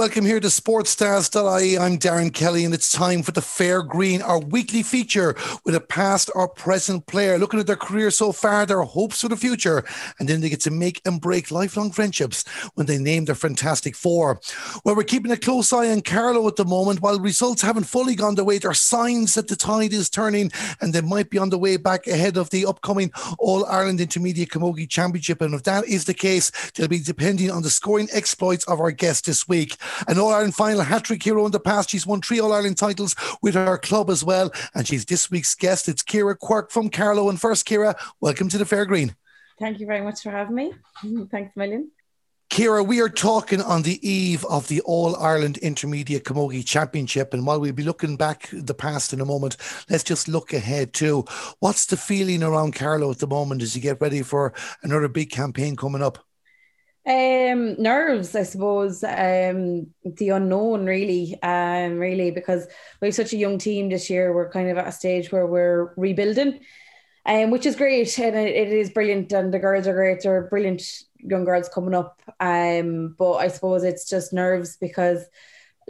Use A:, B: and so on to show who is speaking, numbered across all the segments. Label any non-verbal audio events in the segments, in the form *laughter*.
A: Welcome here to SportsStars.ie. I'm Darren Kelly, and it's time for the Fair Green, our weekly feature with a past or present player looking at their career so far, their hopes for the future, and then they get to make and break lifelong friendships when they name their fantastic four. Well, we're keeping a close eye on Carlow at the moment. While results haven't fully gone their way, there are signs that the tide is turning and they might be on the way back ahead of the upcoming All Ireland Intermediate Camogie Championship. And if that is the case, they'll be depending on the scoring exploits of our guest this week. An All Ireland final hat trick hero in the past. She's won three All Ireland titles with her club as well. And she's this week's guest. It's Ciara Quirk from Carlow. And first, Ciara, welcome to the Fair Green.
B: Thank you very much for having me. *laughs* Thanks million.
A: Ciara, we are talking on the eve of the All Ireland Intermediate Camogie Championship. And while we'll be looking back the past in a moment, let's just look ahead too. What's the feeling around Carlow at the moment as you get ready for another big campaign coming up?
B: Um, nerves, I suppose. Um, the unknown, really, um, really, because we have such a young team this year. We're kind of at a stage where we're rebuilding, um, which is great, and it, it is brilliant. And the girls are great. They're brilliant young girls coming up. Um, but I suppose it's just nerves because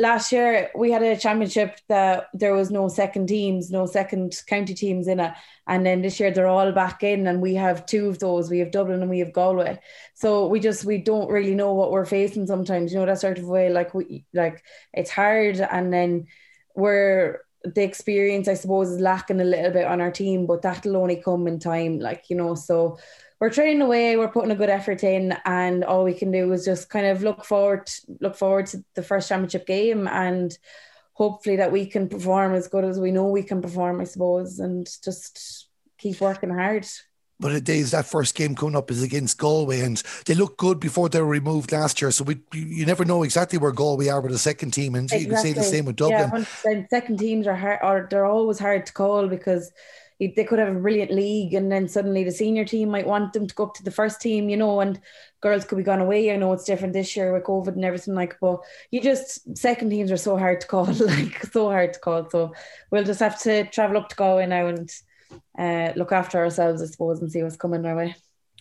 B: last year we had a championship that there was no second teams, no second county teams in it. And then this year they're all back in and we have two of those. We have Dublin and we have Galway. So we just we don't really know what we're facing sometimes, you know, that sort of way. Like we like it's hard and then we're the experience I suppose is lacking a little bit on our team, but that'll only come in time, like, you know. So we're training away, we're putting a good effort in, and all we can do is just kind of look forward, look forward to the first championship game, and hopefully that we can perform as good as we know we can perform, I suppose, and just keep working hard.
A: But the days that first game coming up is against Galway, and they look good before they were removed last year. So we, you never know exactly where Galway are with the second team, and exactly. you can say the same with Dublin.
B: Yeah, second teams are hard, or they're always hard to call because they could have a brilliant league and then suddenly the senior team might want them to go up to the first team, you know, and girls could be gone away. I know it's different this year with COVID and everything like, but you just second teams are so hard to call, *laughs* like so hard to call. So we'll just have to travel up to Galway now and uh, look after ourselves, I suppose, and see what's coming our way.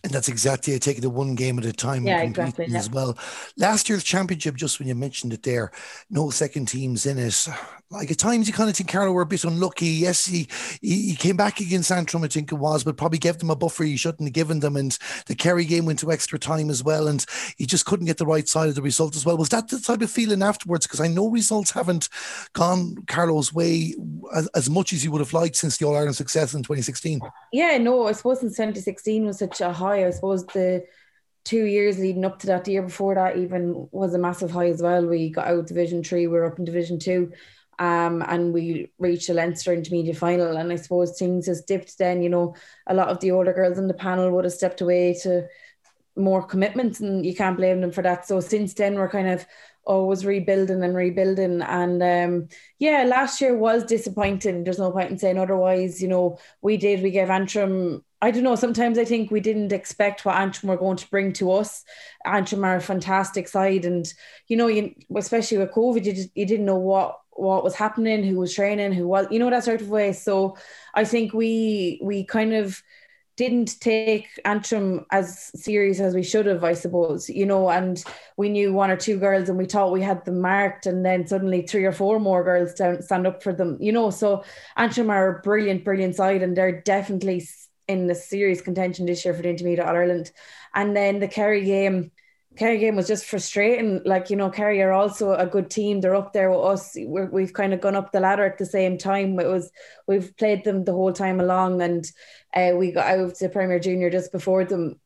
A: And that's exactly it, taking it one game at a time
B: yeah, exactly, yeah.
A: as well. Last year's championship, just when you mentioned it there, no second teams in it like at times you kind of think Carlow were a bit unlucky. Yes, he, he, he came back against Antrim, I think it was, but probably gave them a buffer he shouldn't have given them. And the Kerry game went to extra time as well, and he just couldn't get the right side of the result as well. Was that the type of feeling afterwards? Because I know results haven't gone Carlow's way as, as much as you would have liked since the All Ireland success in 2016.
B: Yeah, no, I suppose in 2016 was such a high. I suppose the two years leading up to that, the year before that even was a massive high as well. We got out of Division Three, we we're up in Division Two um, and we reached a Leinster intermediate final. And I suppose things has dipped then, you know, a lot of the older girls in the panel would have stepped away to more commitments, and you can't blame them for that. So since then, we're kind of always rebuilding and rebuilding. And um, yeah, last year was disappointing. There's no point in saying otherwise. You know, we did, we gave Antrim I don't know. Sometimes I think we didn't expect what Antrim were going to bring to us. Antrim are a fantastic side, and you know, you, especially with COVID, you just, you didn't know what what was happening, who was training, who was, you know, that sort of way. So I think we we kind of didn't take Antrim as serious as we should have, I suppose, you know, and we knew one or two girls and we thought we had them marked and then suddenly three or four more girls down, stand up for them, you know, so Antrim are a brilliant, brilliant side and they're definitely in the serious contention this year for the Intermediate Ireland. And then the Kerry game, Kerry game was just frustrating. Like, you know, Kerry are also a good team. They're up there with us. we have kind of gone up the ladder at the same time. It was, we've played them the whole time along and uh, we got out to Premier Junior just before them.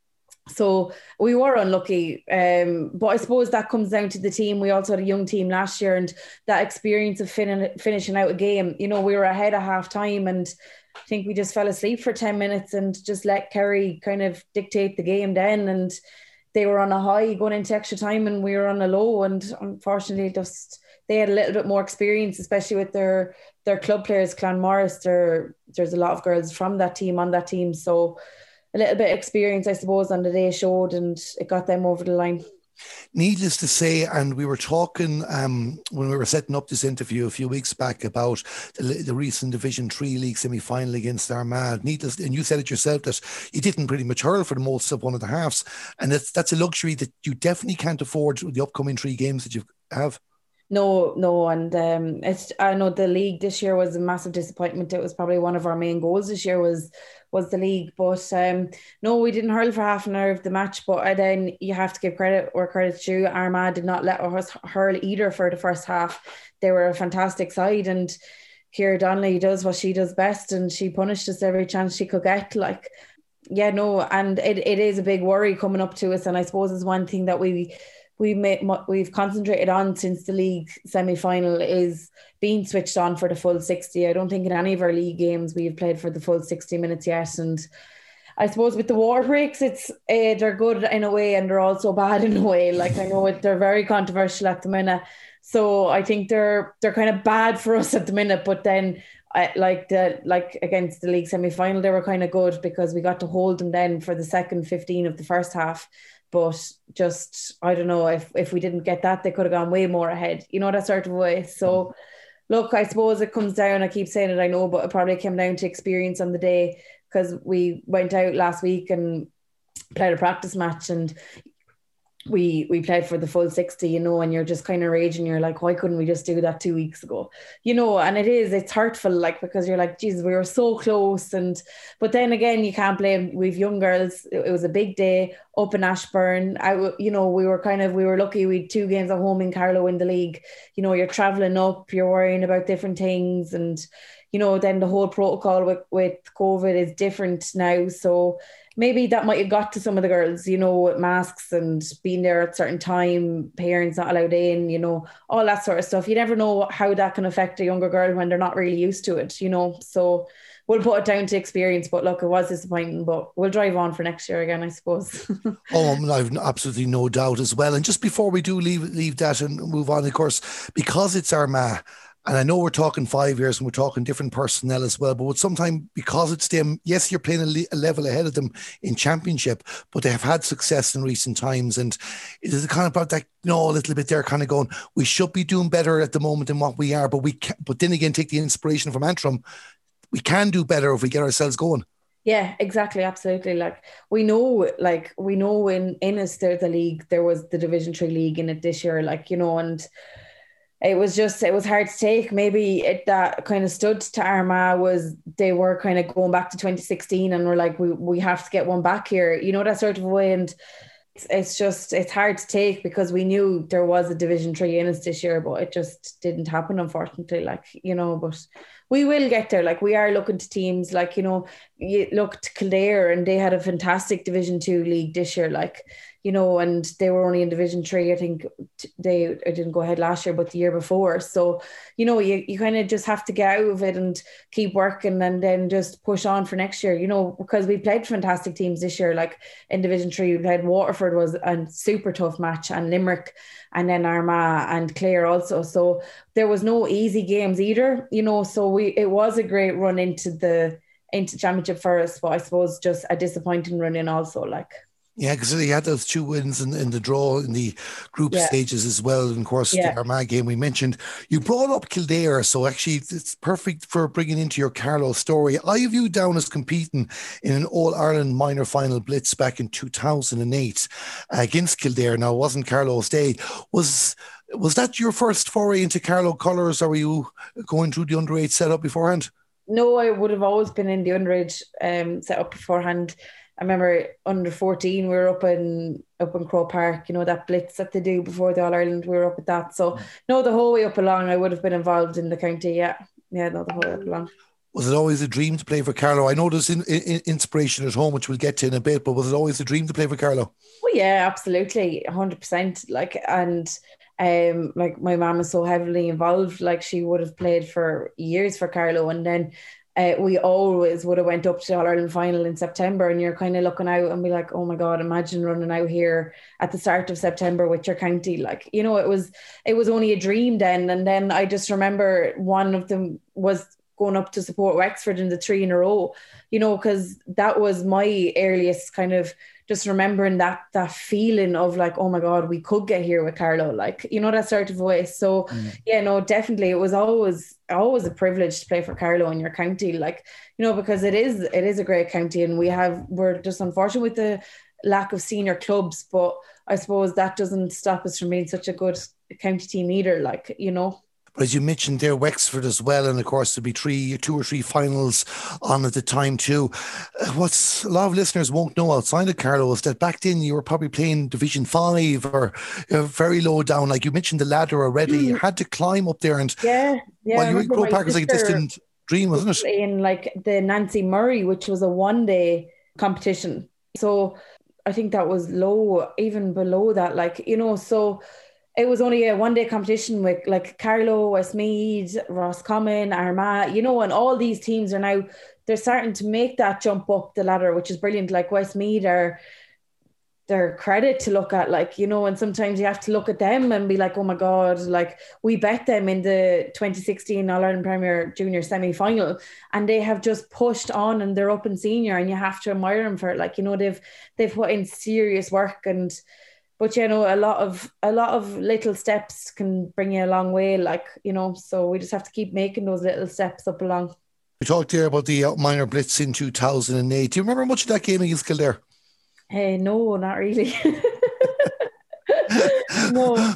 B: So we were unlucky. Um, but I suppose that comes down to the team. We also had a young team last year and that experience of fin- finishing out a game. You know, we were ahead of half time and I think we just fell asleep for 10 minutes and just let Kerry kind of dictate the game then. And they were on a high going into extra time and we were on a low. And unfortunately, just they had a little bit more experience, especially with their their club players, Clanmaurice. There, there's a lot of girls from that team on that team. So a little bit of experience, I suppose, on the day showed and it got them over the line.
A: Needless to say, and we were talking um, when we were setting up this interview a few weeks back about the, the recent Division Three League semi final against Armagh. Needless, and you said it yourself that you didn't pretty much hurl for the most of one of the halves, and that's that's a luxury that you definitely can't afford with the upcoming three games that you've.
B: No, no, and um, it's I know the league this year was a massive disappointment. It was probably one of our main goals this year was was the league, but um, no, we didn't hurl for half an hour of the match. But then you have to give credit where credit's due. Armagh did not let us hurl either for the first half. They were a fantastic side, and Ciara Donnelly does what she does best, and she punished us every chance she could get. Like, yeah, no, and it, it is a big worry coming up to us, and I suppose it's one thing that we we made, we've concentrated on since the league semi final is being switched on for the full 60. I don't think in any of our league games we've played for the full 60 minutes yet. And I suppose with the war breaks, it's uh, they're good in a way and they're also bad in a way. Like I know it, they're very controversial at the minute. So I think they're they're kind of bad for us at the minute, but then like the like against the league semi final, they were kind of good because we got to hold them then for the second fifteen of the first half. But just I don't know if if we didn't get that, they could have gone way more ahead. You know that sort of way. So mm-hmm. look, I suppose it comes down. I keep saying it, I know, but it probably came down to experience on the day because we went out last week and played a practice match and we we played for the full 60 you know and you're just kind of raging you're like why couldn't we just do that two weeks ago? You know and it is it's hurtful like because you're like Jesus we were so close and but then again you can't blame we've young girls it, was a big day up in Ashbourne I you know we were kind of we were lucky we had two games at home in Carlow in the league. You know you're traveling up you're worrying about different things and you know then the whole protocol with with COVID is different now so maybe that might have got to some of the girls, you know, masks and being there at certain time, parents not allowed in, you know, all that sort of stuff. You never know how that can affect a younger girl when they're not really used to it, you know. So we'll put it down to experience. But look, it was disappointing, but we'll drive on for next year again, I suppose. *laughs*
A: oh, I've absolutely no doubt as well. And just before we do leave leave that and move on, of course, because it's Armagh and I know we're talking five years and we're talking different personnel as well, but sometimes because it's them, yes, you're playing a, le- a, level ahead of them in championship, but they have had success in recent times. And it is a kind of about that, you know, a little bit there kind of going, we should be doing better at the moment than what we are, but we can, but then again, take the inspiration from Antrim. We can do better if we get ourselves going.
B: Yeah, exactly, absolutely. Like we know, like we know in in us there's a league, there was the Division Three league in it this year, like you know, and it was just it was hard to take. Maybe it that kind of stood to Armagh was they were kind of going back to 2016 and we're like we we have to get one back here, you know that sort of way. And it's, it's just it's hard to take because we knew there was a Division Three in us this year, but it just didn't happen unfortunately. Like you know, but we will get there. Like we are looking to teams like you know, you looked clear, and they had a fantastic Division Two league this year. Like you know, and they were only in Division Three. I think they I didn't go ahead last year, but the year before. So, you know, you, you kind of just have to get out of it and keep working, and then just push on for next year. You know, because we played fantastic teams this year. Like in Division Three, we played Waterford was a super tough match, and Limerick, and then Armagh and Clare also. So there was no easy games either. You know, so we it was a great run into the into championship for us, but I suppose just a disappointing run in also. Like.
A: Yeah, because he had those two wins in, in the draw in the group yeah. stages as well. And of course, yeah. the Armagh game we mentioned. You brought up Kildare, so actually it's perfect for bringing into your Carlow story. I have you down as competing in an All Ireland minor final blitz back in 2008 against Kildare. Now, it wasn't Carlow's day. Was was that your first foray into Carlow colours, or were you going through the underage setup beforehand?
B: No, I would have always been in the underage um, setup beforehand. I remember under 14 we were up in up in Croke Park, you know, that blitz that they do before the All Ireland, we were up at that. So mm. no, the whole way up along I would have been involved in the county, yeah. Yeah, no, the whole way up along.
A: Was it always a dream to play for Carlow? I know there's in, in, inspiration at home, which we'll get to in a bit, but was it always a dream to play for Carlow?
B: Well, yeah, absolutely, hundred percent. Like, and um, like my mom is so heavily involved. Like, she would have played for years for Carlow, and then uh, we always would have went up to All Ireland final in September, and you're kind of looking out and be like, oh my god, imagine running out here at the start of September with your county. Like, you know, it was it was only a dream then. And then I just remember one of them was going up to support Wexford in the three in a row, you know, because that was my earliest kind of just remembering that that feeling of like, oh my God, we could get here with Carlow like, you know, that sort of voice. So mm. yeah, no, definitely it was always always a privilege to play for Carlow in your county, like, you know, because it is it is a great county and we have we're just unfortunate with the lack of senior clubs, but I suppose that doesn't stop us from being such a good county team either. Like you know.
A: But as you mentioned there, Wexford as well, and of course there'll be three, two or three finals on at the time too. Uh, what's a lot of listeners won't know outside of Carlow is that back then you were probably playing Division Five or uh, very low down. Like you mentioned the ladder already, mm. you had to climb up there, and
B: yeah, yeah.
A: While you were in Croke Park, it was like a distant dream, wasn't it?
B: In like the Nancy Murray, which was a one-day competition, so I think that was low, even below that. Like you know, so it was only a one day competition with like Carlow, Westmeath, Roscommon, Armagh, you know, and all these teams are now they're starting to make that jump up the ladder, which is brilliant. Like Westmeath are their credit to look at, like, you know, and sometimes you have to look at them and be like, oh my God, like we bet them in the 2016 All Ireland Premier Junior semi final and they have just pushed on and they're up in senior and you have to admire them for it. Like, you know, they've they've put in serious work and but you know a lot of a lot of little steps can bring you a long way like you know so we just have to keep making those little steps up along.
A: We talked here about the minor blitz in 2008 do you remember much of that game against Kildare?
B: Hey no not really. *laughs* No. *laughs*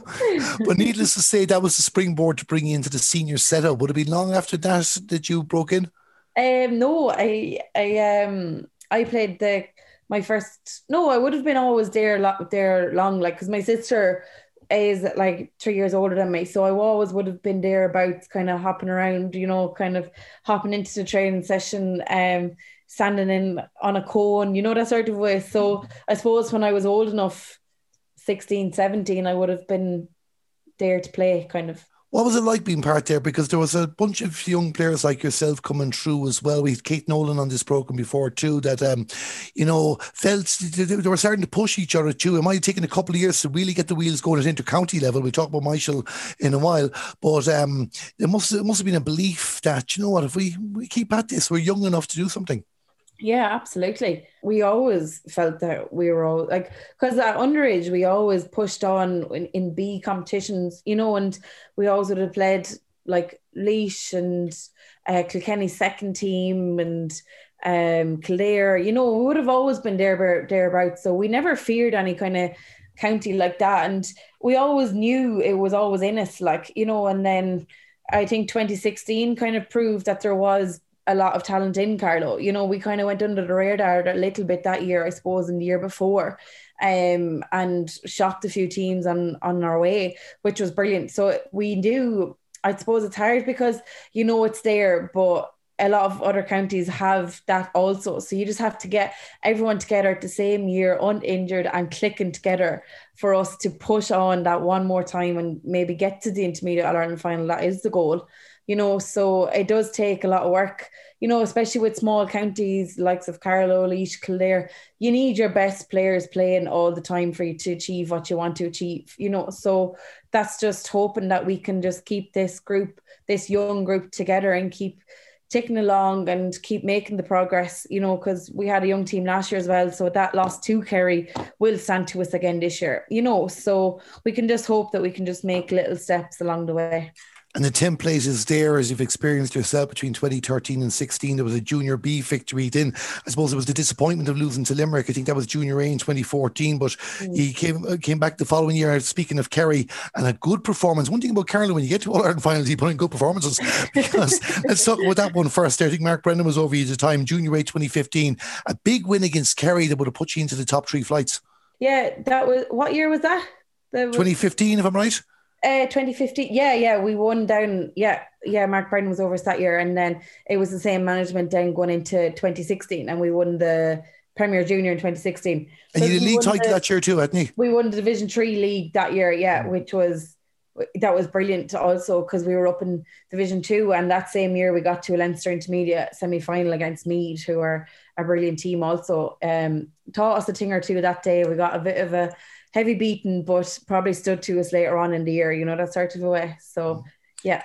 A: But needless to say that was the springboard to bring you into the senior setup. Would it be long after that that you broke in?
B: Um no i i um i played the my first no i would have been always there there long like because my sister is like three years older than me. So i always would have been there about kind of hopping around you know kind of hopping into the training session um standing in on a cone you know that sort of way. So i suppose when i was old enough 16 17 i would have been there to play kind of
A: what was it like being part there? Because there was a bunch of young players like yourself coming through as well. We had Kate Nolan on this program before too. That um, you know, felt they were starting to push each other too. It might have taken a couple of years to really get the wheels going at inter-county level. We talk about Michael in a while, but um, there must it must have been a belief that you know what, if we we keep at this, we're young enough to do something.
B: Yeah, absolutely. We always felt that we were all like, because at underage, we always pushed on in, in B competitions, you know, and we always would have played like Laois and uh, Kilkenny second team and um Kildare, you know, we would have always been there thereabouts. So we never feared any kind of county like that. And we always knew it was always in us, like, you know, and then I think 2016 kind of proved that there was a lot of talent in Carlow. You know, we kind of went under the radar a little bit that year, I suppose, in the year before, um, and shocked a few teams on on our way, which was brilliant. So we do. I suppose it's hard because you know it's there, but a lot of other counties have that also. So you just have to get everyone together at the same year, uninjured and clicking together for us to push on that one more time and maybe get to the intermediate Ireland final. That is the goal you know, so it does take a lot of work, you know, especially with small counties likes of Carlow, Laois, Kildare. You need your best players playing all the time for you to achieve what you want to achieve, you know. So that's just hoping that we can just keep this group, this young group together and keep ticking along and keep making the progress, you know, because we had a young team last year as well. So that loss to Kerry will stand to us again this year, you know. So we can just hope that we can just make little steps along the way.
A: And the template is there as you've experienced yourself between 2013 and 16. There was a junior B victory. Then I suppose it was the disappointment of losing to Limerick. I think that was junior A in 2014, but mm. he came uh, came back the following year. Speaking of Kerry, and a good performance. One thing about Carlow, when you get to All Ireland finals, you put in good performances. *laughs* Because let's talk about that one first. I think Mark Brennan was over you at the time, junior A 2015. A big win against Kerry that would have put you into the top three flights.
B: Yeah, that was what year was that?
A: that was, 2015, if I'm right.
B: Uh, 2015. Yeah, yeah, we won down. Yeah, yeah. Mark Brennan was over us that year, and then it was the same management then going into 2016, and we won the Premier Junior in 2016.
A: And so you league title that year too, hadn't you?
B: We won the Division Three league that year, yeah, mm. which was that was brilliant also because we were up in Division Two, and that same year we got to a Leinster Intermediate semi final against Meath, who are a brilliant team. Also, um, taught us a thing or two that day. We got a bit of a heavy beaten, but probably stood to us later on in the year, you know, that sort of a way. So, yeah.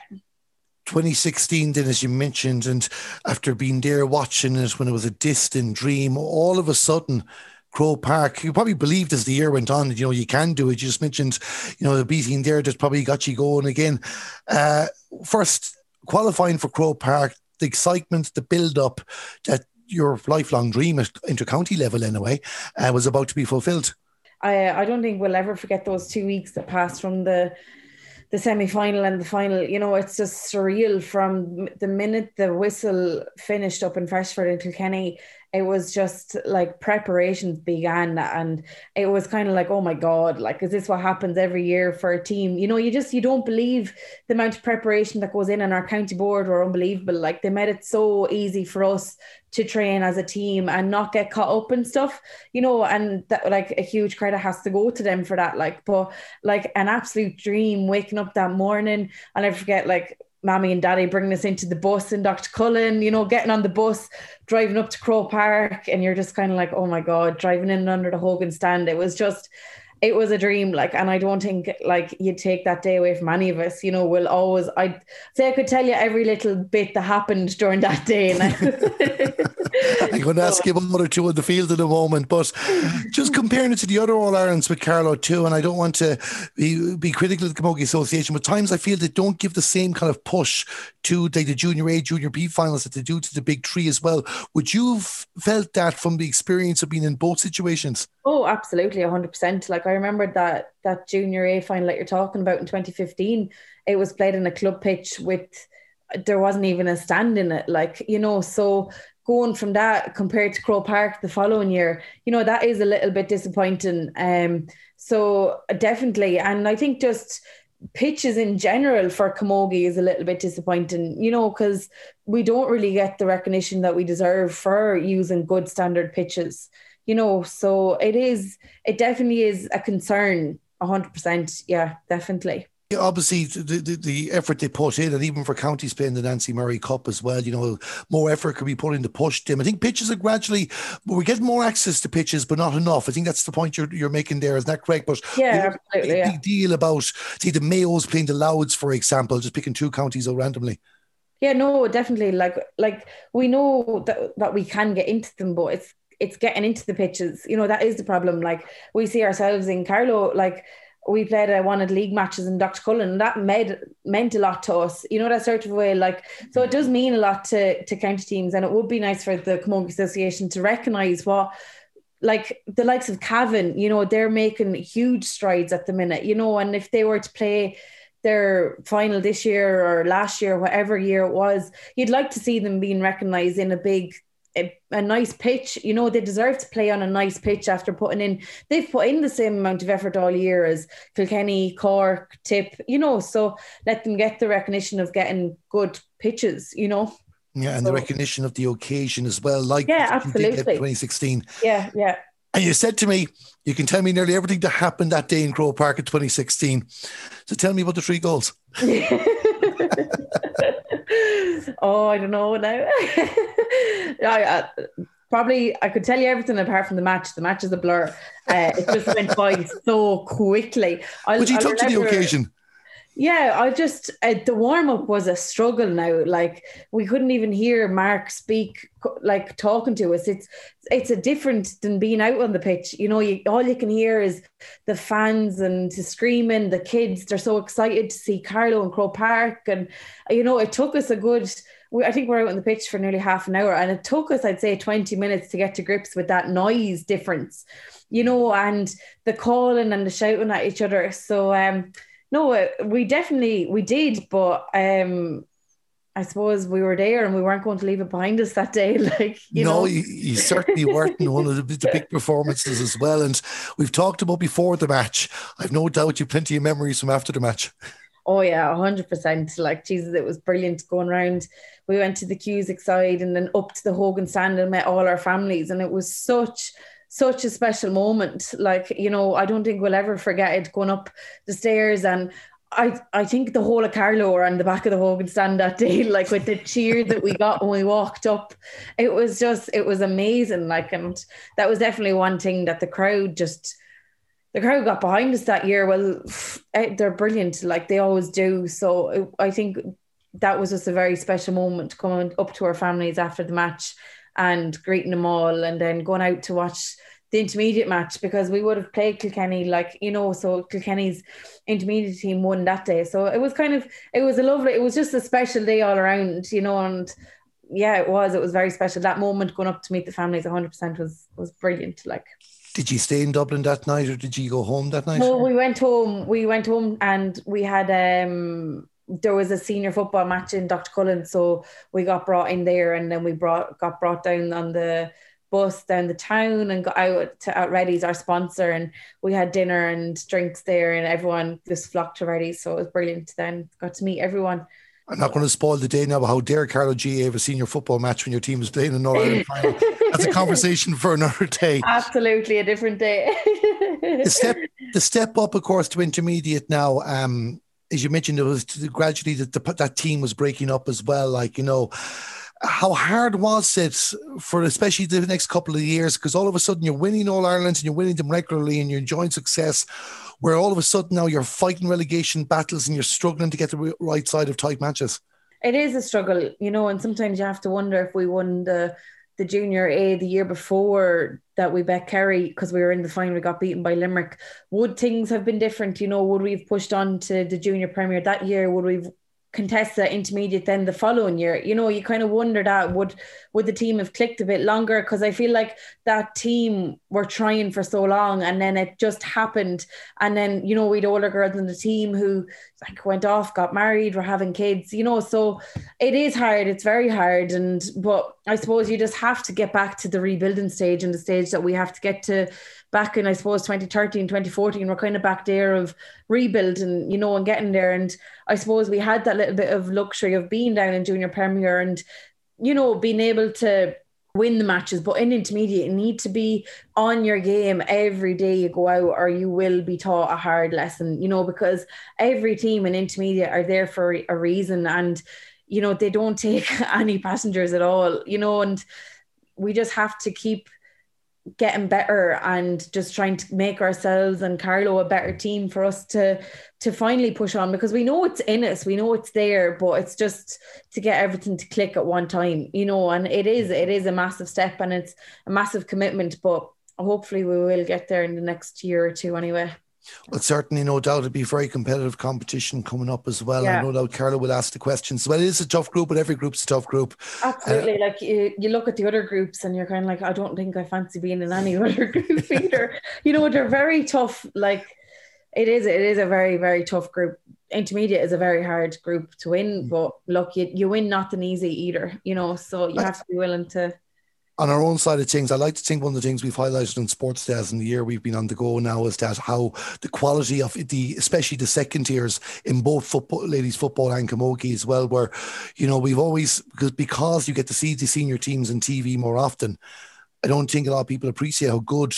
A: 2016, then, as you mentioned, and after being there watching it when it was a distant dream, all of a sudden, Croke Park, you probably believed as the year went on you know, you can do it. You just mentioned, you know, the beating there just probably got you going again. Uh, first, qualifying for Croke Park, the excitement, the build up that your lifelong dream at intercounty level anyway uh, was about to be fulfilled.
B: I I don't think we'll ever forget those two weeks that passed from the the semi final and the final. You know, it's just surreal from the minute the whistle finished up in Freshford and Kilkenny it was just like preparations began and it was kind of like oh my god like is this what happens every year for a team? You know you just you don't believe the amount of preparation that goes in and our county board were unbelievable. Like they made it so easy for us to train as a team and not get caught up and stuff you know and that like a huge credit has to go to them for that. Like but like an absolute dream waking up that morning and i forget like mommy and daddy bringing us into the bus and Dr. Cullen, you know, getting on the bus, driving up to Croke Park, and you're just kind of like, oh my God, driving in under the Hogan stand. It was just, it was a dream. Like, and I don't think like you'd take that day away from any of us, you know, we'll always, I'd say I could tell you every little bit that happened during that day. And
A: I'm going to ask you about one or two on the field in a moment, but just mm. comparing it to the other All Irelands with Carlow too, and I don't want to be, be critical of the Camogie Association, but times I feel they don't give the same kind of push to the, the junior A, junior B finals that they do to the big three as well. Would you have felt that from the experience of being in both situations?
B: Oh, absolutely, hundred percent. Like I remember that that junior A final that you're talking about in 2015. It was played in a club pitch with there wasn't even a stand in it like you know so going from that compared to Croke Park the following year, you know, that is a little bit disappointing. Um, so definitely, and I think just pitches in general for Camogie is a little bit disappointing, you know, because we don't really get the recognition that we deserve for using good standard pitches, you know. So it is, it definitely is a concern, hundred percent. Yeah, definitely
A: obviously the, the, the, effort they put in, and even for counties playing the Nancy Murray Cup as well, you know, more effort could be put in to push them. I think pitches are gradually, we're getting more access to pitches, but not enough. I think that's the point you're, you're making there, isn't that correct? But
B: yeah, absolutely.
A: Big, yeah. deal about, see, the Mayos playing the Louths, for example, just picking two counties out randomly.
B: Yeah, no, definitely. Like, like we know that, that we can get into them, but it's it's getting into the pitches. You know, that is the problem. Like we see ourselves in Carlow, like we played of the league matches in Dr. Cullen, and that made meant a lot to us. You know that sort of way, like so it does mean a lot to to county teams, and it would be nice for the Camogie Association to recognise what like the likes of Cavan, you know, they're making huge strides at the minute, you know, and if they were to play their final this year or last year, whatever year it was, you'd like to see them being recognised in a big a, a, nice pitch. You know, they deserve to play on a nice pitch after putting in, they've put in the same amount of effort all year as Kilkenny, Cork, Tip, you know, so let them get the recognition of getting good pitches, you know.
A: Yeah, and so, the recognition of the occasion as well, like
B: yeah, absolutely.
A: 2016.
B: Yeah, yeah.
A: And you said to me, you can tell me nearly everything that happened that day in Croke Park in 2016. So tell me about the three goals. *laughs*
B: oh, I don't know now. *laughs* *laughs* I, uh, probably I could tell you everything apart from the match. The match is a blur. Uh, it just went by *laughs* so quickly.
A: But you took to the occasion.
B: Yeah, I just uh, the warm up was a struggle now. Like we couldn't even hear Mark speak, like talking to us. It's it's a different than being out on the pitch. You know, you, all you can hear is the fans and the screaming. The kids they're so excited to see Carlow and Croke Park, and you know it took us a good. I think we're out on the pitch for nearly half an hour, and it took us, I'd say, twenty minutes to get to grips with that noise difference. You know, and the calling and the shouting at each other. So. um no, uh, we definitely we did, but um, I suppose we were there and we weren't going to leave it behind us that day. *laughs* Like, you
A: no,
B: know.
A: you, you certainly weren't in one of the, the, big performances as well. And we've talked about before the match. I've no doubt you plenty of memories from after the match.
B: Oh yeah, hundred percent. Like Jesus, it was brilliant going around. We went to the Cusack side and then up to the Hogan stand and met all our families, and it was such such a special moment. Like, you know, I don't think we'll ever forget it going up the stairs and I, I think the whole of Carlow were on the back of the Hogan stand that day, *laughs* like with the cheer that we got when we walked up. It was just, it was amazing. Like, and that was definitely one thing that the crowd just, the crowd got behind us that year. Well, eh, they're brilliant, like they always do. So I think that was just a very special moment coming up to our families after the match and greeting them all and then going out to watch the intermediate match because we would have played Kilkenny like you know so Kilkenny's intermediate team won that day so it was kind of it was a lovely it was just a special day all around you know and yeah, it was. It was very special. That moment going up to meet the families, 100% was was brilliant. Like,
A: did you stay in Dublin that night, or did you go home that night?
B: No, we went home. We went home, and we had um there was a senior football match in Dr. Cullen, so we got brought in there, and then we brought got brought down on the bus down the town and got out to out Reddy's our sponsor, and we had dinner and drinks there, and everyone just flocked to Reddy's, so it was brilliant. Then got to meet everyone.
A: I'm not going to spoil the day now, but how dare Carlow GAA have a senior football match when your team is playing in Northern *laughs* final? That's a conversation for another day.
B: Absolutely, a different day.
A: the step, the step up, of course, to intermediate now. Um, as you mentioned, it was gradually that the, that team was breaking up as well. Like you know, how hard was it for especially the next couple of years? Because all of a sudden you're winning All Irelands and you're winning them regularly and you're enjoying success, where all of a sudden now you're fighting relegation battles and you're struggling to get the right side of tight matches.
B: It is a struggle, you know, and sometimes you have to wonder if we won the the junior A the year before that we bet Kerry because we were in the final, we got beaten by Limerick. Would things have been different? You know, would we have pushed on to the junior premier that year? Would we have contest the intermediate then the following year. You know you kind of wonder that would would the team have clicked a bit longer? Because i feel like that team were trying for so long and then it just happened. And then you know we'd older girls in the team who like went off got married were having kids you know so it is hard. It's very hard. And but i suppose you just have to get back to the rebuilding stage and the stage that we have to get to back in I suppose 2013 2014 we're kind of back there of rebuild and you know and getting there. And I suppose we had that little bit of luxury of being down in junior premier and you know being able to win the matches. But in intermediate you need to be on your game every day you go out or you will be taught a hard lesson you know because every team in intermediate are there for a reason and you know they don't *laughs* take any passengers at all you know and we just have to keep getting better and just trying to make ourselves and Carlow a better team for us to to finally push on because we know it's in us we know it's there but it's just to get everything to click at one time you know and it is it is a massive step and it's a massive commitment but hopefully we will get there in the next year or two anyway
A: well, certainly, no doubt, it'll be very competitive competition coming up as well. Yeah. I no doubt Carlow will ask the questions. Well, it is a tough group, but every group's a tough group.
B: Absolutely. Uh, like you, you look at the other groups and you're kind of like, I don't think I fancy being in any *laughs* other group either. you know, they're very tough. Like it is, it is a very, very tough group. Intermediate is a very hard group to win, mm. but look, you, you win nothing easy either, you know, so you have to be willing to
A: on our own side of things, I like to think one of the things we've highlighted in sports days in the year we've been on the go now is that how the quality of the, especially the second tiers in both football, ladies football and camogie as well, where, you know, we've always, because, because you get to see the senior teams in TV more often, I don't think a lot of people appreciate how good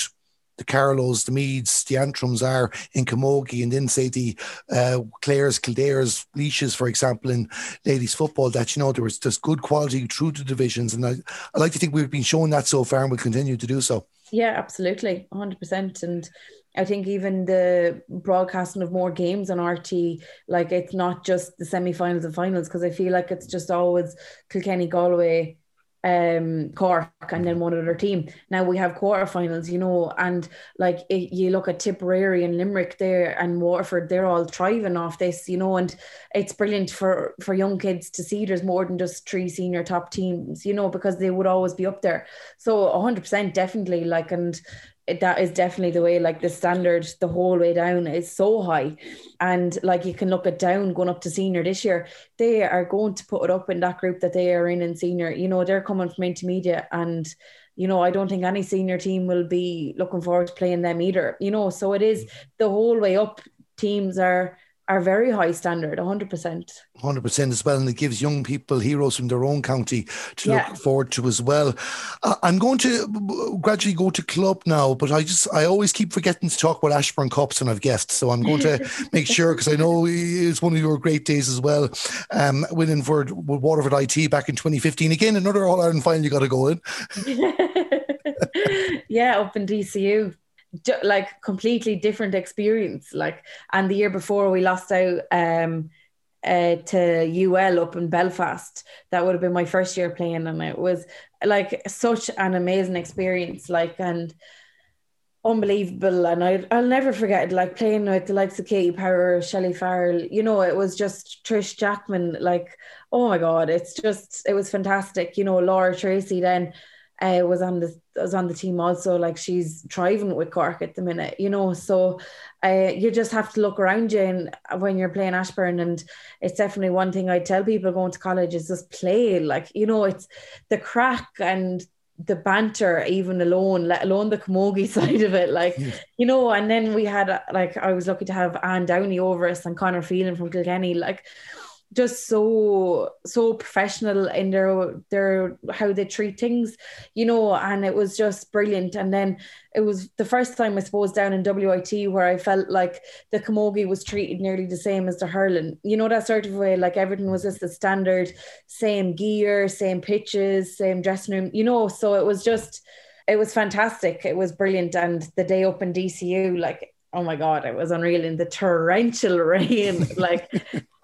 A: the Carlows, the Meaths, the Antrims are in Camogie, and then say the uh, Clares, Kildares, Laois, for example, in ladies football, that you know there was just good quality through the divisions, and I, I like to think we've been showing that so far, and we'll continue to do so.
B: Yeah, absolutely, hundred percent, and. I think even the broadcasting of more games on RT, like it's not just the semi-finals and finals, because I feel like it's just always Kilkenny, Galway, um, Cork and then one other team. Now we have quarterfinals, you know, and like it, you look at Tipperary and Limerick there and Waterford, they're all thriving off this, you know, and it's brilliant for for young kids to see there's more than just three senior top teams, you know, because they would always be up there. So 100% definitely like, and that is definitely the way like the standard the whole way down is so high. And like you can look at down going up to senior this year. They are going to put it up in that group that they are in in senior. You know they're coming from intermediate and you know i don't think any senior team will be looking forward to playing them either. You know so it is mm. the whole way up teams are are very high standard 100%
A: 100% as well and it gives young people heroes from their own county to yeah. look forward to as well. Uh, i'm going to gradually go to club now but i just i always keep forgetting to talk about Ashbourne cups and i've guessed so i'm going to *laughs* make sure because i know it's one of your great days as well um, winning for waterford it back in 2015 again another all-ireland final you got to go in. *laughs*
B: Yeah up in dcu like completely different experience. Like, and the year before we lost out um, uh, to UL up in Belfast. That would have been my first year playing, and it was like such an amazing experience. Like, and unbelievable. And I, I'll never forget like playing with the likes of Katie Power, Shelley Farrell, you know, it was just Trish Jackman, like, oh my God, it's just, it was fantastic. You know, Laura Treacy then uh, was on the was on the team also. Like she's thriving with Cork at the minute, you know. So uh, you just have to look around you and when you're playing Ashbourne, and it's definitely one thing I tell people going to college is just play. Like you know, it's the crack and the banter even alone, let alone the camogie *laughs* side of it. Like, yeah. you know, and then we had like I was lucky to have Anne Downey over us and Conor Phelan from Kilkenny. Like just so so professional in their their how they treat things, you know, and it was just brilliant. And then it was the first time I suppose down in WIT where I felt like the camogie was treated nearly the same as the hurling. You know that sort of way, like everything was just the standard, same gear, same pitches, same dressing room, you know. So it was just it was fantastic. It was brilliant. And the day up in DCU, like oh my god, it was unreal in the torrential *laughs* rain. like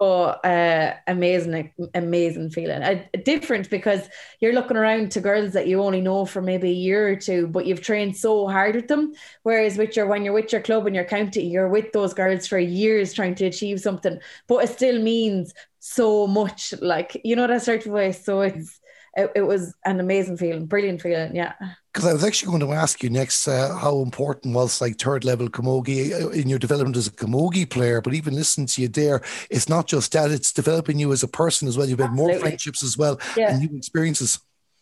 B: Oh, uh, amazing, amazing feeling. Uh, different because you're looking around to girls that you only know for maybe a year or two, but you've trained so hard with them. Whereas with your when you're with your club and your county, you're with those girls for years trying to achieve something, but it still means so much. Like you know that sort of way. So it's it, it was an amazing feeling, brilliant feeling. Yeah.
A: Because I was actually going to ask you next uh, how important was like third level camogie uh, in your development as a camogie player. But even listening to you there, it's not just that; it's developing you as a person as well. You've had more friendships as well yeah. and new experiences.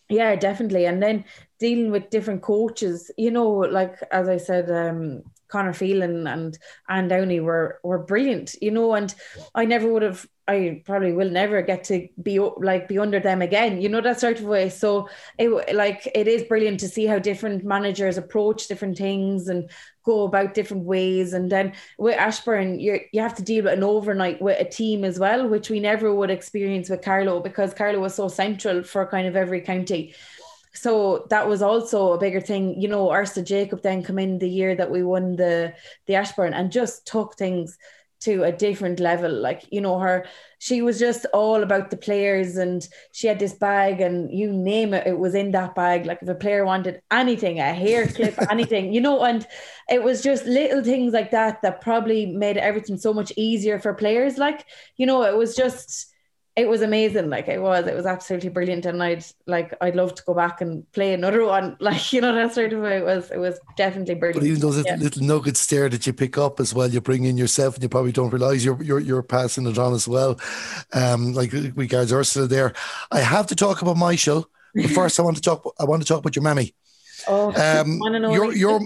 B: Yeah, definitely. And then dealing with different coaches, you know, like as I said, um, Conor Phelan and Anne Downey were were brilliant, you know, and I never would have I probably will never get to be like be under them again, you know that sort of way. So it like it is brilliant to see how different managers approach different things and go about different ways. And then with Ashbourne, you you have to deal with an overnight with a team as well, which we never would experience with Carlow because Carlow was so central for kind of every county. So that was also a bigger thing. You know, Ursula Jacob then come in the year that we won the the Ashbourne and just took things to a different level. Like, you know, her, she was just all about the players and she had this bag and you name it, it was in that bag. Like, if a player wanted anything, a hair clip, *laughs* anything, you know, and it was just little things like that that probably made everything so much easier for players. Like, you know, it was just, it was amazing. Like it was, it was absolutely brilliant, and I'd like I'd love to go back and play another one. *laughs* Like you know that sort of way. It was, it was definitely brilliant.
A: But even those yeah. little nuggets there that you pick up as well, you bring in yourself, and you probably don't realize you're you're, you're passing it on as well. Um, like we guys Ursula there. I have to talk about my show. But *laughs* first, I want to talk. I want to talk about your mammy.
B: Oh, um, *laughs*
A: your your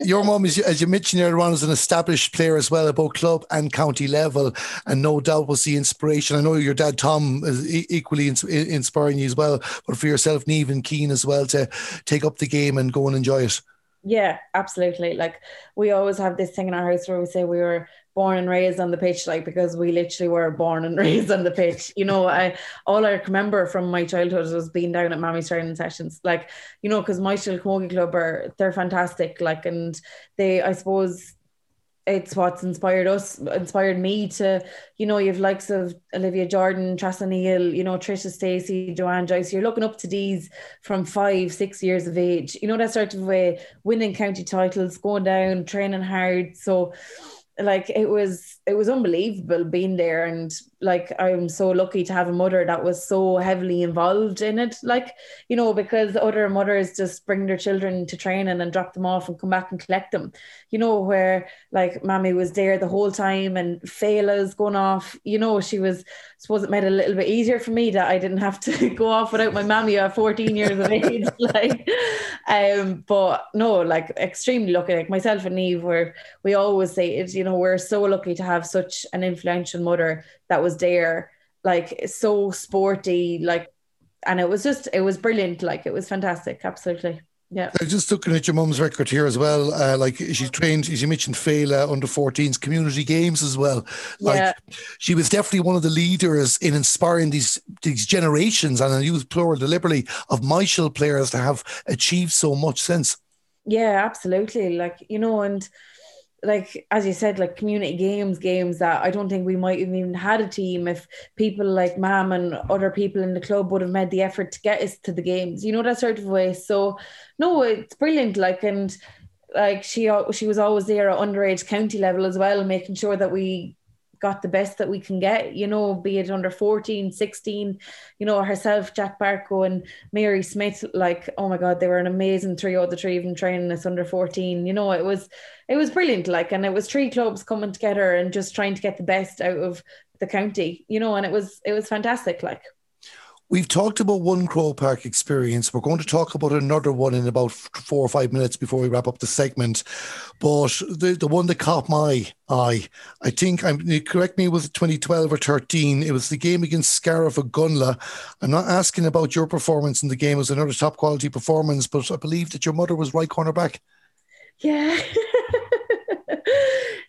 A: your mom is, as you mentioned earlier on, is an established player as well at both club and county level, and no doubt was the inspiration. I know your dad Tom is equally inspiring you as well, but for yourself, Neve and Keen as well to take up the game and go and enjoy it.
B: Yeah, absolutely. Like we always have this thing in our house where we say we were born and raised on the pitch, like because we literally were born and *laughs* raised on the pitch. You know, I all I remember from my childhood was being down at Mammy's training sessions. Like, you know, because my Camogie Club are they're fantastic. Like, and they, I suppose, it's what's inspired us, inspired me to, you know, you've likes of Olivia Jordan, Tras O'Neill, you know, Trisha Stacey, Joanne Joyce. You're looking up to these from five, six years of age. You know, that sort of way, winning county titles, going down, training hard. So like it was it was unbelievable being there and like I'm so lucky to have a mother that was so heavily involved in it like you know because other mothers just bring their children to training and drop them off and come back and collect them. You know where like mommy was there the whole time and Fela's going off you know she was I suppose it made it a little bit easier for me that I didn't have to *laughs* go off without my mammy at 14 years of age *laughs* like um but no like extremely lucky. Like myself and Eve were we always say it you know we're so lucky to have such an influential mother that was there, like so sporty, like, and it was just, it was brilliant. Like, it was fantastic. Absolutely. Yeah.
A: I just looking at your mum's record here as well. Uh, like she trained, as you mentioned, Fela under 14s community games as well. Like yeah. she was definitely one of the leaders in inspiring these these generations, and I use plural deliberately of Michael players to have achieved so much since.
B: Yeah, absolutely. Like you know, and like as you said, like community games, games that I don't think we might have even had a team if people like Mam and other people in the club would have made the effort to get us to the games, you know, that sort of way. So no, it's brilliant. Like and like she she was always there at underage county level as well, making sure that we got the best that we can get, you know, be it under 14, 16, you know, herself, Jack Barco and Mary Smith, like, oh my God, they were an amazing trio, the three them training us under 14. You know, it was it was brilliant, like, and it was three clubs coming together and just trying to get the best out of the county, you know, and it was it was fantastic, like.
A: We've talked about one Croke Park experience. We're going to talk about another one in about four or five minutes before we wrap up the segment. But the, the one that caught my eye, I think, I'm correct me, was 2012 or 13. It was the game against Scariff Ogonnelloe. I'm not asking about your performance in the game. It was another top quality performance, but I believe that your mother was right corner back.
B: Yeah. *laughs*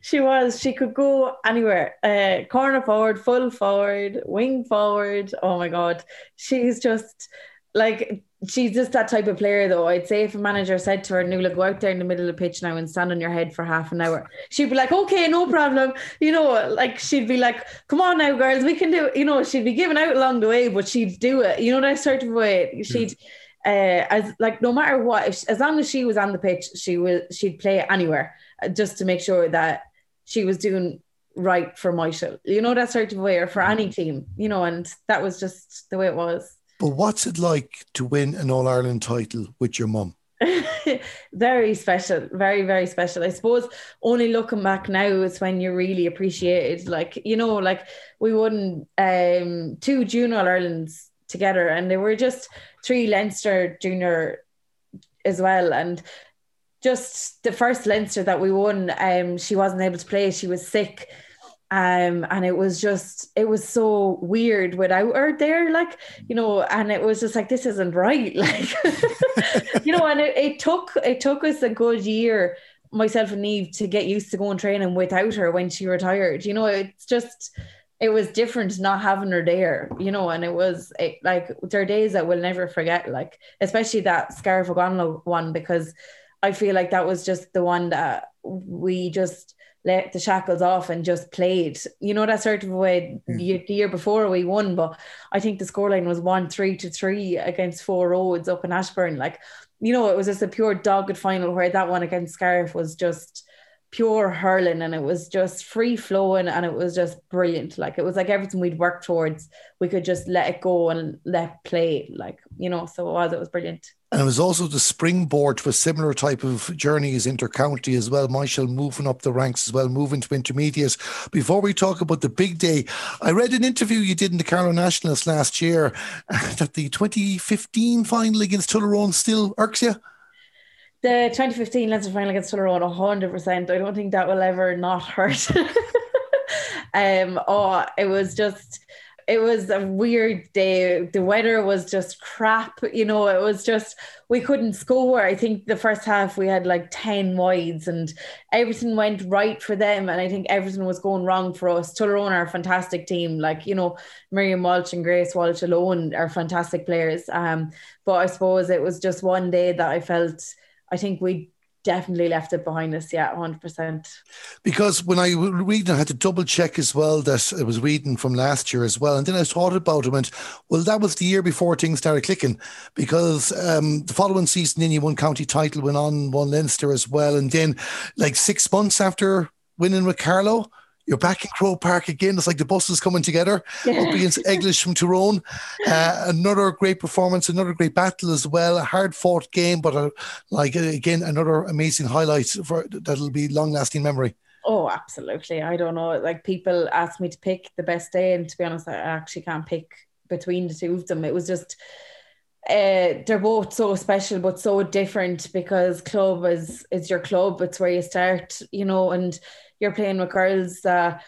B: she was. She could go anywhere. Uh, corner forward, full forward, wing forward. Oh my god, she's just like she's just that type of player. Though I'd say if a manager said to her, "Nuala, go out there in the middle of the pitch now and stand on your head for half an hour," she'd be like, "Okay, no problem." You know, like she'd be like, "Come on now, girls, we can do." It. You know, she'd be giving out along the way, but she'd do it. You know that sort of way. She'd. Uh, as like no matter what, if, as long as she was on the pitch, she will she'd play anywhere uh, just to make sure that she was doing right for Myshall. You know, that sort of way, or for any team, you know, and that was just the way it was.
A: But what's it like to win an All Ireland title with your mum? *laughs*
B: very special, very, very special. I suppose only looking back now is when you really appreciate it. Like, you know, like we won um two junior All Irelands together and they were just three Leinster junior as well. And just the first Leinster that we won, um, she wasn't able to play. She was sick. Um, and it was just it was so weird without her there, like, you know, and it was just like this isn't right. *laughs* Like you know, and it, it took it took us a good year, myself and Neve, to get used to going training without her when she retired. You know, it's just it was different not having her there, you know, and it was it, like there are days that we'll never forget, like especially that Scariff one because I feel like that was just the one that we just let the shackles off and just played. You know that sort of way mm. the, year before we won, but I think the scoreline was one three to three against Four Roads up in Ashbourne. Like, you know, it was just a pure dogged final where that one against Scariff was just pure hurling and it was just free flowing and it was just brilliant. Like it was like everything we'd worked towards, we could just let it go and let play. Like, you know, so it was, it was brilliant.
A: And it was also the springboard to a similar type of journey as intercounty as well. Myshall moving up the ranks as well, moving to intermediate. Before we talk about the big day, I read an interview you did in the Carlow Nationalist last year *laughs* that the 2015 final against Tullaroan still irks you.
B: The 2015 Leinster final against Tullaroan, 100%. I don't think that will ever not hurt. *laughs* um, oh, it was just it was a weird day. The weather was just crap. You know, it was just, we couldn't score. I think the first half we had like 10 wides and everything went right for them. And I think everything was going wrong for us. Tullaroan are a fantastic team. Like, you know, Miriam Walsh and Grace Walsh alone are fantastic players. Um, but I suppose it was just one day that I felt I think we definitely left it behind us. Yeah, 100%.
A: Because when I read, I had to double check as well that I was reading from last year as well. And then I thought about it and went, well, that was the year before things started clicking because um, the following season, then you won county title, went on, won Leinster as well. And then, like six months after winning with Carlow, you're back in Croke Park again. It's like the buses coming together yeah. up against Eglish from Tyrone. *laughs* Uh, another great performance, another great battle as well. A hard fought game, but a, like again, another amazing highlight for that'll be long lasting memory.
B: Oh, absolutely. I don't know. Like people ask me to pick the best day, and to be honest, I actually can't pick between the two of them. It was just uh, they're both so special but so different because club is is your club. It's where you start, you know, and you're playing with girls that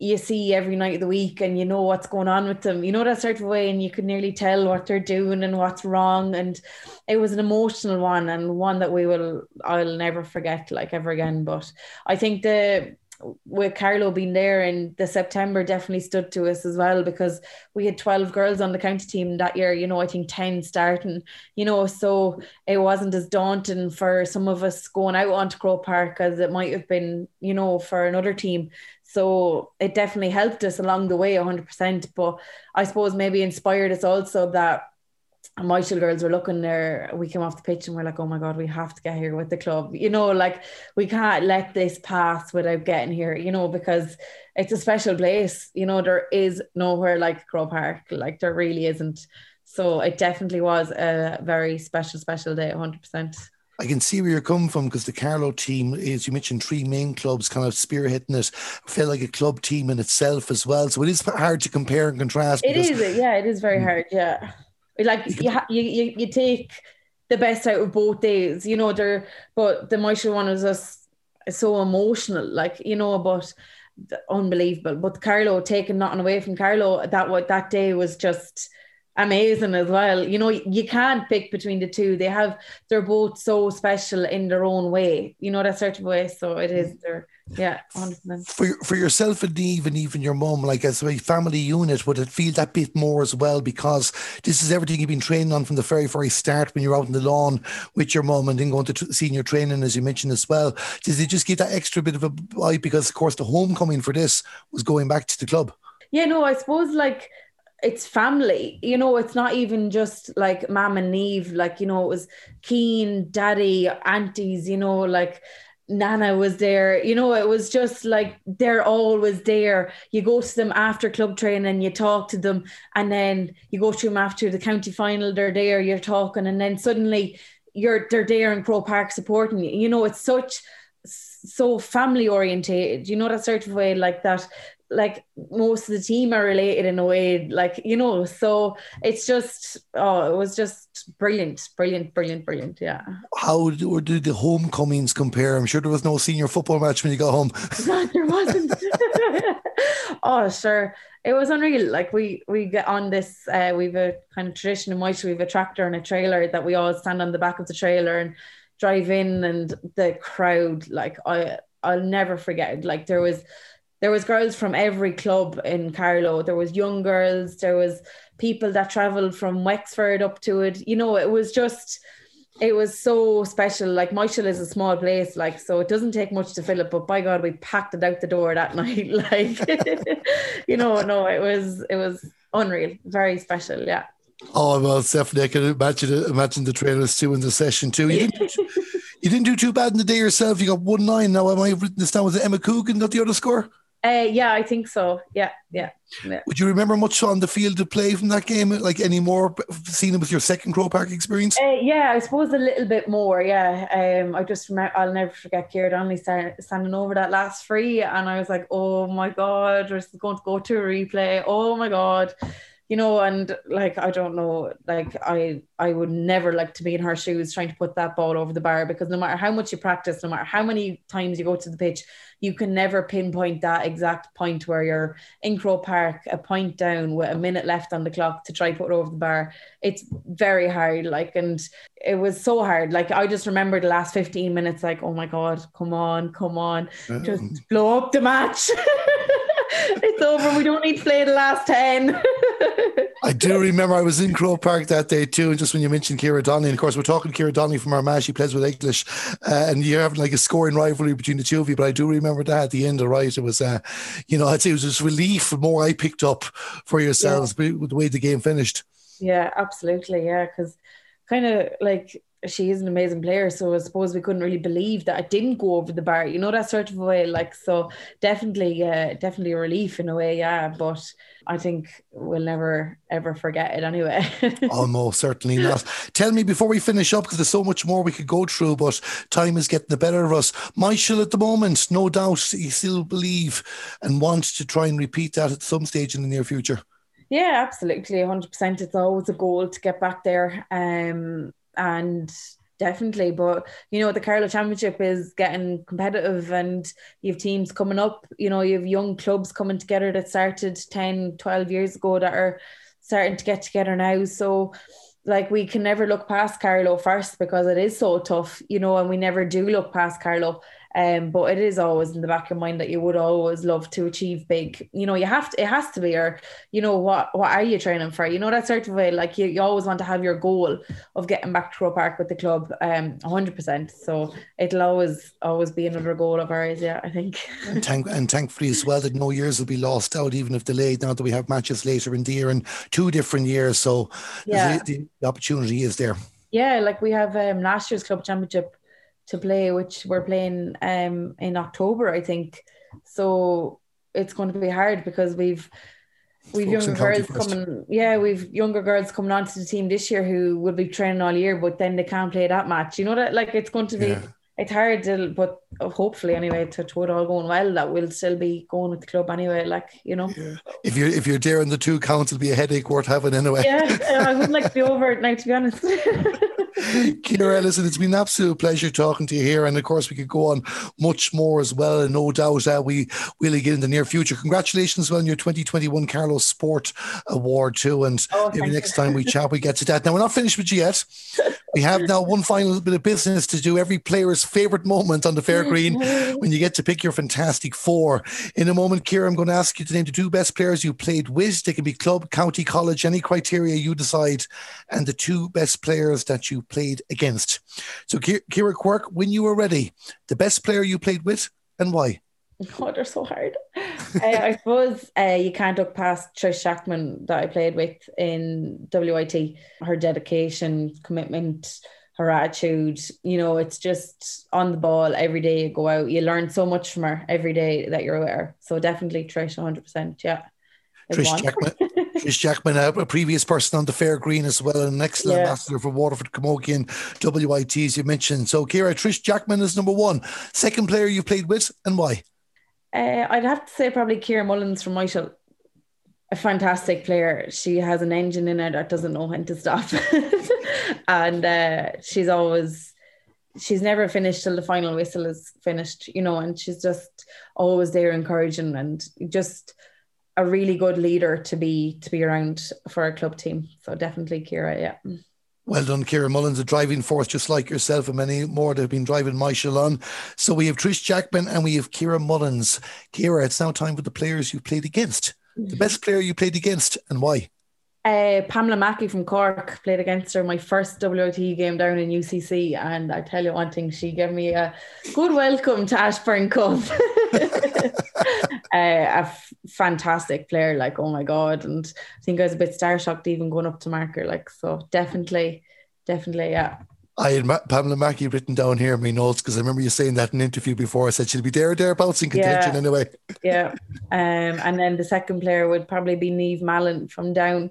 B: you see every night of the week and you know what's going on with them. You know that sort of way, and you can nearly tell what they're doing and what's wrong. And it was an emotional one and one that we will I'll never forget like ever again. But I think the with Carlow being there in the September definitely stood to us as well because we had 12 girls on the county team that year, you know, I think 10 starting, you know, so it wasn't as daunting for some of us going out onto Croke Park as it might have been, you know, for another team. So it definitely helped us along the way 100%. But I suppose maybe inspired us also that and my two girls were looking there. We came off the pitch and we're like, oh my God, we have to get here with the club. You know, like we can't let this pass without getting here, you know, because it's a special place. You know, there is nowhere like Croke Park. Like there really isn't. So it definitely was a very special, special day, 100%.
A: I can see where you're coming from because the Carlow team is, you mentioned three main clubs kind of spearheading it, felt like a club team in itself as well. So it is hard to compare and contrast.
B: It is, yeah, it is very mm. hard, yeah. Like you, ha- you, you, you take the best out of both days, you know, there, but the Myshall one was just so emotional, like, you know, but unbelievable. But Carlow taking nothing away from Carlow that what that day was just amazing as well. You know, you can't pick between the two. They have they're both so special in their own way. You know that certain way. So it is they're yeah, 100%.
A: For for yourself and Eve and even your mum, like as a family unit, would it feel that bit more as well? Because this is everything you've been training on from the very, very start when you're out in the lawn with your mum and then going to t- senior training, as you mentioned as well. Does it just give that extra bit of a vibe? Because, of course, the homecoming for this was going back to the club.
B: Yeah, no, I suppose like it's family you know it's not even just like mom and Neve like you know it was Keen daddy aunties you know like Nana was there you know it was just like they're always there. You go to them after club training you talk to them and then you go to them after the county final they're there you're talking and then suddenly you're they're there in Croke Park supporting you. You know it's such so family orientated you know that sort of way like that like most of the team are related in a way, like you know. So it's just oh, it was just brilliant, brilliant, brilliant, brilliant. Yeah.
A: How do, do the homecomings compare? I'm sure there was no senior football match when you got home. *laughs*
B: there wasn't. *laughs* oh, sure. It was unreal. Like we we get on this. Uh, we've a kind of tradition in White. We've a tractor and a trailer that we all stand on the back of the trailer and drive in, and the crowd. Like I, I'll never forget. Like there was there was girls from every club in Carlow. There was young girls. There was people that travelled from Wexford up to it. You know, it was just, it was so special. Like Myshall is a small place, like so it doesn't take much to fill it. But by God, we packed it out the door that *laughs* night. Like, *laughs* you know, no, it was it was unreal, very special. Yeah.
A: Oh well, definitely. I can imagine imagine the trainers too in the session too. You didn't, you didn't do too bad in the day yourself. You got one nine. Now am I written this down? Was it Emma Coogan got the other score?
B: Uh, yeah, I think so. Yeah, yeah, yeah.
A: Would you remember much on the field of play from that game? Like any more seen it with your second Croke Park experience?
B: Uh, yeah, I suppose a little bit more. Yeah, um, I just remember I'll never forget Ciara Donnelly standing over that last free, and I was like, oh my god, we're going to go to a replay. Oh my god, you know, and like I don't know, like I I would never like to be in her shoes trying to put that ball over the bar because no matter how much you practice, no matter how many times you go to the pitch, you can never pinpoint that exact point where you're in Croke Park, a point down with a minute left on the clock to try put it over the bar. It's very hard, like, and it was so hard. Like I just remember the last 15 minutes, like, oh my God, come on, come on, mm. just blow up the match. *laughs* it's over. We don't need to play the last 10. *laughs* *laughs*
A: I do remember I was in Croke Park that day too. And just when you mentioned Ciara Donnelly, and of course, we're talking Ciara Donnelly from Armagh, she plays with Eglish, uh, and you're having like a scoring rivalry between the two of you. But I do remember that at the end, of the right? It was, uh, you know, I'd say it was just relief the more I picked up for yourselves yeah. with the way the game finished.
B: Yeah, absolutely. Yeah, because kind of like she is an amazing player. So I suppose we couldn't really believe that it didn't go over the bar, you know, that sort of way. Like, so definitely, uh, definitely a relief in a way, yeah. But I think we'll never ever forget it anyway. *laughs*
A: Almost certainly not. Tell me before we finish up, because there's so much more we could go through, but time is getting the better of us. Myshall, at the moment, no doubt you still believe and want to try and repeat that at some stage in the near future.
B: Yeah, absolutely, 100%. It's always a goal to get back there. Um, and definitely. But you know, the Carlow Championship is getting competitive and you have teams coming up, you know, you have young clubs coming together that started 10, 12 years ago that are starting to get together now. So like we can never look past Carlow first because it is so tough, you know, and we never do look past Carlow. Um, but it is always in the back of mind that you would always love to achieve big. You know, you have to. It has to be, or you know, what what are you training for? You know that sort of way. Like you, you always want to have your goal of getting back to a Park with the club, um, hundred percent. So it'll always always be another goal of ours. Yeah, I think.
A: and, thank, and thankfully as well that no years will be lost out, even if delayed. Now that we have matches later in the year in two different years, so yeah, the, the opportunity is there.
B: Yeah, like we have um, last year's club championship to play, which we're playing um, in October, I think. So it's going to be hard because we've we've younger girls coming. Yeah, we've younger girls coming onto the team this year who will be training all year, but then they can't play that match. You know that like it's going to be. Yeah. It's hard to, but hopefully anyway, to, to it all going well, that we'll still be going with the club anyway. Like you know,
A: yeah. if you're if you're there in the two counts, it'll be a headache worth having anyway.
B: Yeah, I wouldn't like to be *laughs* over it now, to be honest. *laughs*
A: Ciara Ellison, it's been an absolute pleasure talking to you here. And of course, we could go on much more as well. And no doubt uh, we will again in the near future. Congratulations on your 2021 Carlow's Sport Award, too. And oh, maybe next you. time we chat, we get to that. Now, we're not finished with you yet. *laughs* We have now one final bit of business to do. Every player's favorite moment on the fair green *laughs* when you get to pick your fantastic four. In a moment, Ciara, I'm going to ask you to name the two best players you played with. They can be club, county, college, any criteria you decide, and the two best players that you played against. So, Ciara Quirke, when you were ready, the best player you played with and why? *laughs*
B: Oh, they're so hard. uh, I suppose uh, you can't look past Trish Jackman that I played with in WIT. Her dedication, commitment, her attitude, you know, it's just on the ball every day you go out. You learn so much from her every day that you're aware. So definitely Trish, 100%. Yeah. *laughs*
A: Trish Jackman, Trish Jackman, a, previous person on the fair green as well, an excellent yeah. ambassador for Waterford Camogie and WITs you mentioned. So, Ciara, Trish Jackman is number one. Second player you played with, and why?
B: Uh, I'd have to say probably Ciara Mullins from Myshall. A fantastic player. She has an engine in her that doesn't know when to stop, *laughs* and uh, she's always she's never finished till the final whistle is finished, you know, and she's just always there encouraging and just a really good leader to be to be around for a club team. So definitely Ciara, yeah.
A: Well done, Ciara Mullins, a driving force just like yourself and many more that have been driving Myshall on. So we have Trish Jackman and we have Ciara Mullins. Kira, it's now time for the players you played against. The mm-hmm. best player you played against and why?
B: Uh, Pamela Mackey from Cork played against her my first WIT game down in UCC, and I tell you one thing, she gave me a good welcome to Ashbourne Cup. *laughs* uh, a f- fantastic player, like oh my god, and I think I was a bit star shocked even going up to marker, like so definitely, definitely, yeah.
A: I had Ma- Pamela Mackey written down here in my notes because I remember you saying that in an interview before. I said she'll be there, thereabouts in contention
B: yeah.
A: anyway.
B: yeah. Um, and then the second player would probably be Niamh Mallon from down.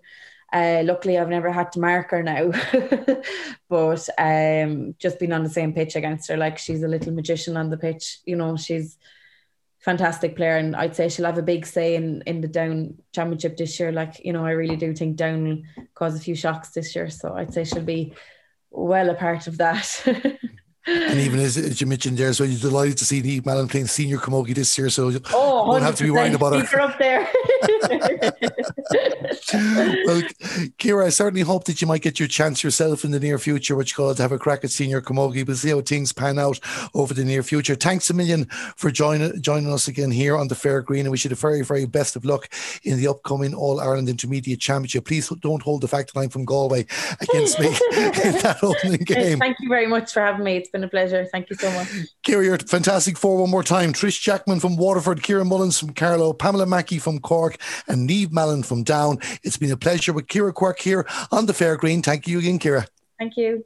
B: Uh, luckily, I've never had to mark her now, *laughs* but um, just been on the same pitch against her. Like she's a little magician on the pitch. You know, she's fantastic player, and I'd say she'll have a big say in in the down championship this year. Like you know, I really do think down will cause a few shocks this year. So I'd say she'll be well a part of that. *laughs*
A: and even as, as, you mentioned there, so you're delighted to see Niamh Mallon playing senior camogie this year, so you oh, don't have to be worried about her.
B: her up there. *laughs* *laughs*
A: well, Ciara, I certainly hope that you might get your chance yourself in the near future, which called to have a crack at senior camogie. We'll see how things pan out over the near future. Thanks a million for joining joining us again here on the Fair Green, and wish you the very, very best of luck in the upcoming All Ireland Intermediate Championship. Please don't hold the fact that I'm from Galway against me *laughs* in that opening game.
B: Thank you very much for having me. It's been a pleasure. Thank you so much. *laughs*
A: Ciara, you're fantastic for one more time. Trish Jackman from Waterford, Ciara Mullins from Carlow, Pamela Mackey from Cork, and Niamh Mallon from Down. It's been a pleasure with Ciara Quirke here on the Fair Green. Thank you again, Ciara.
B: Thank you.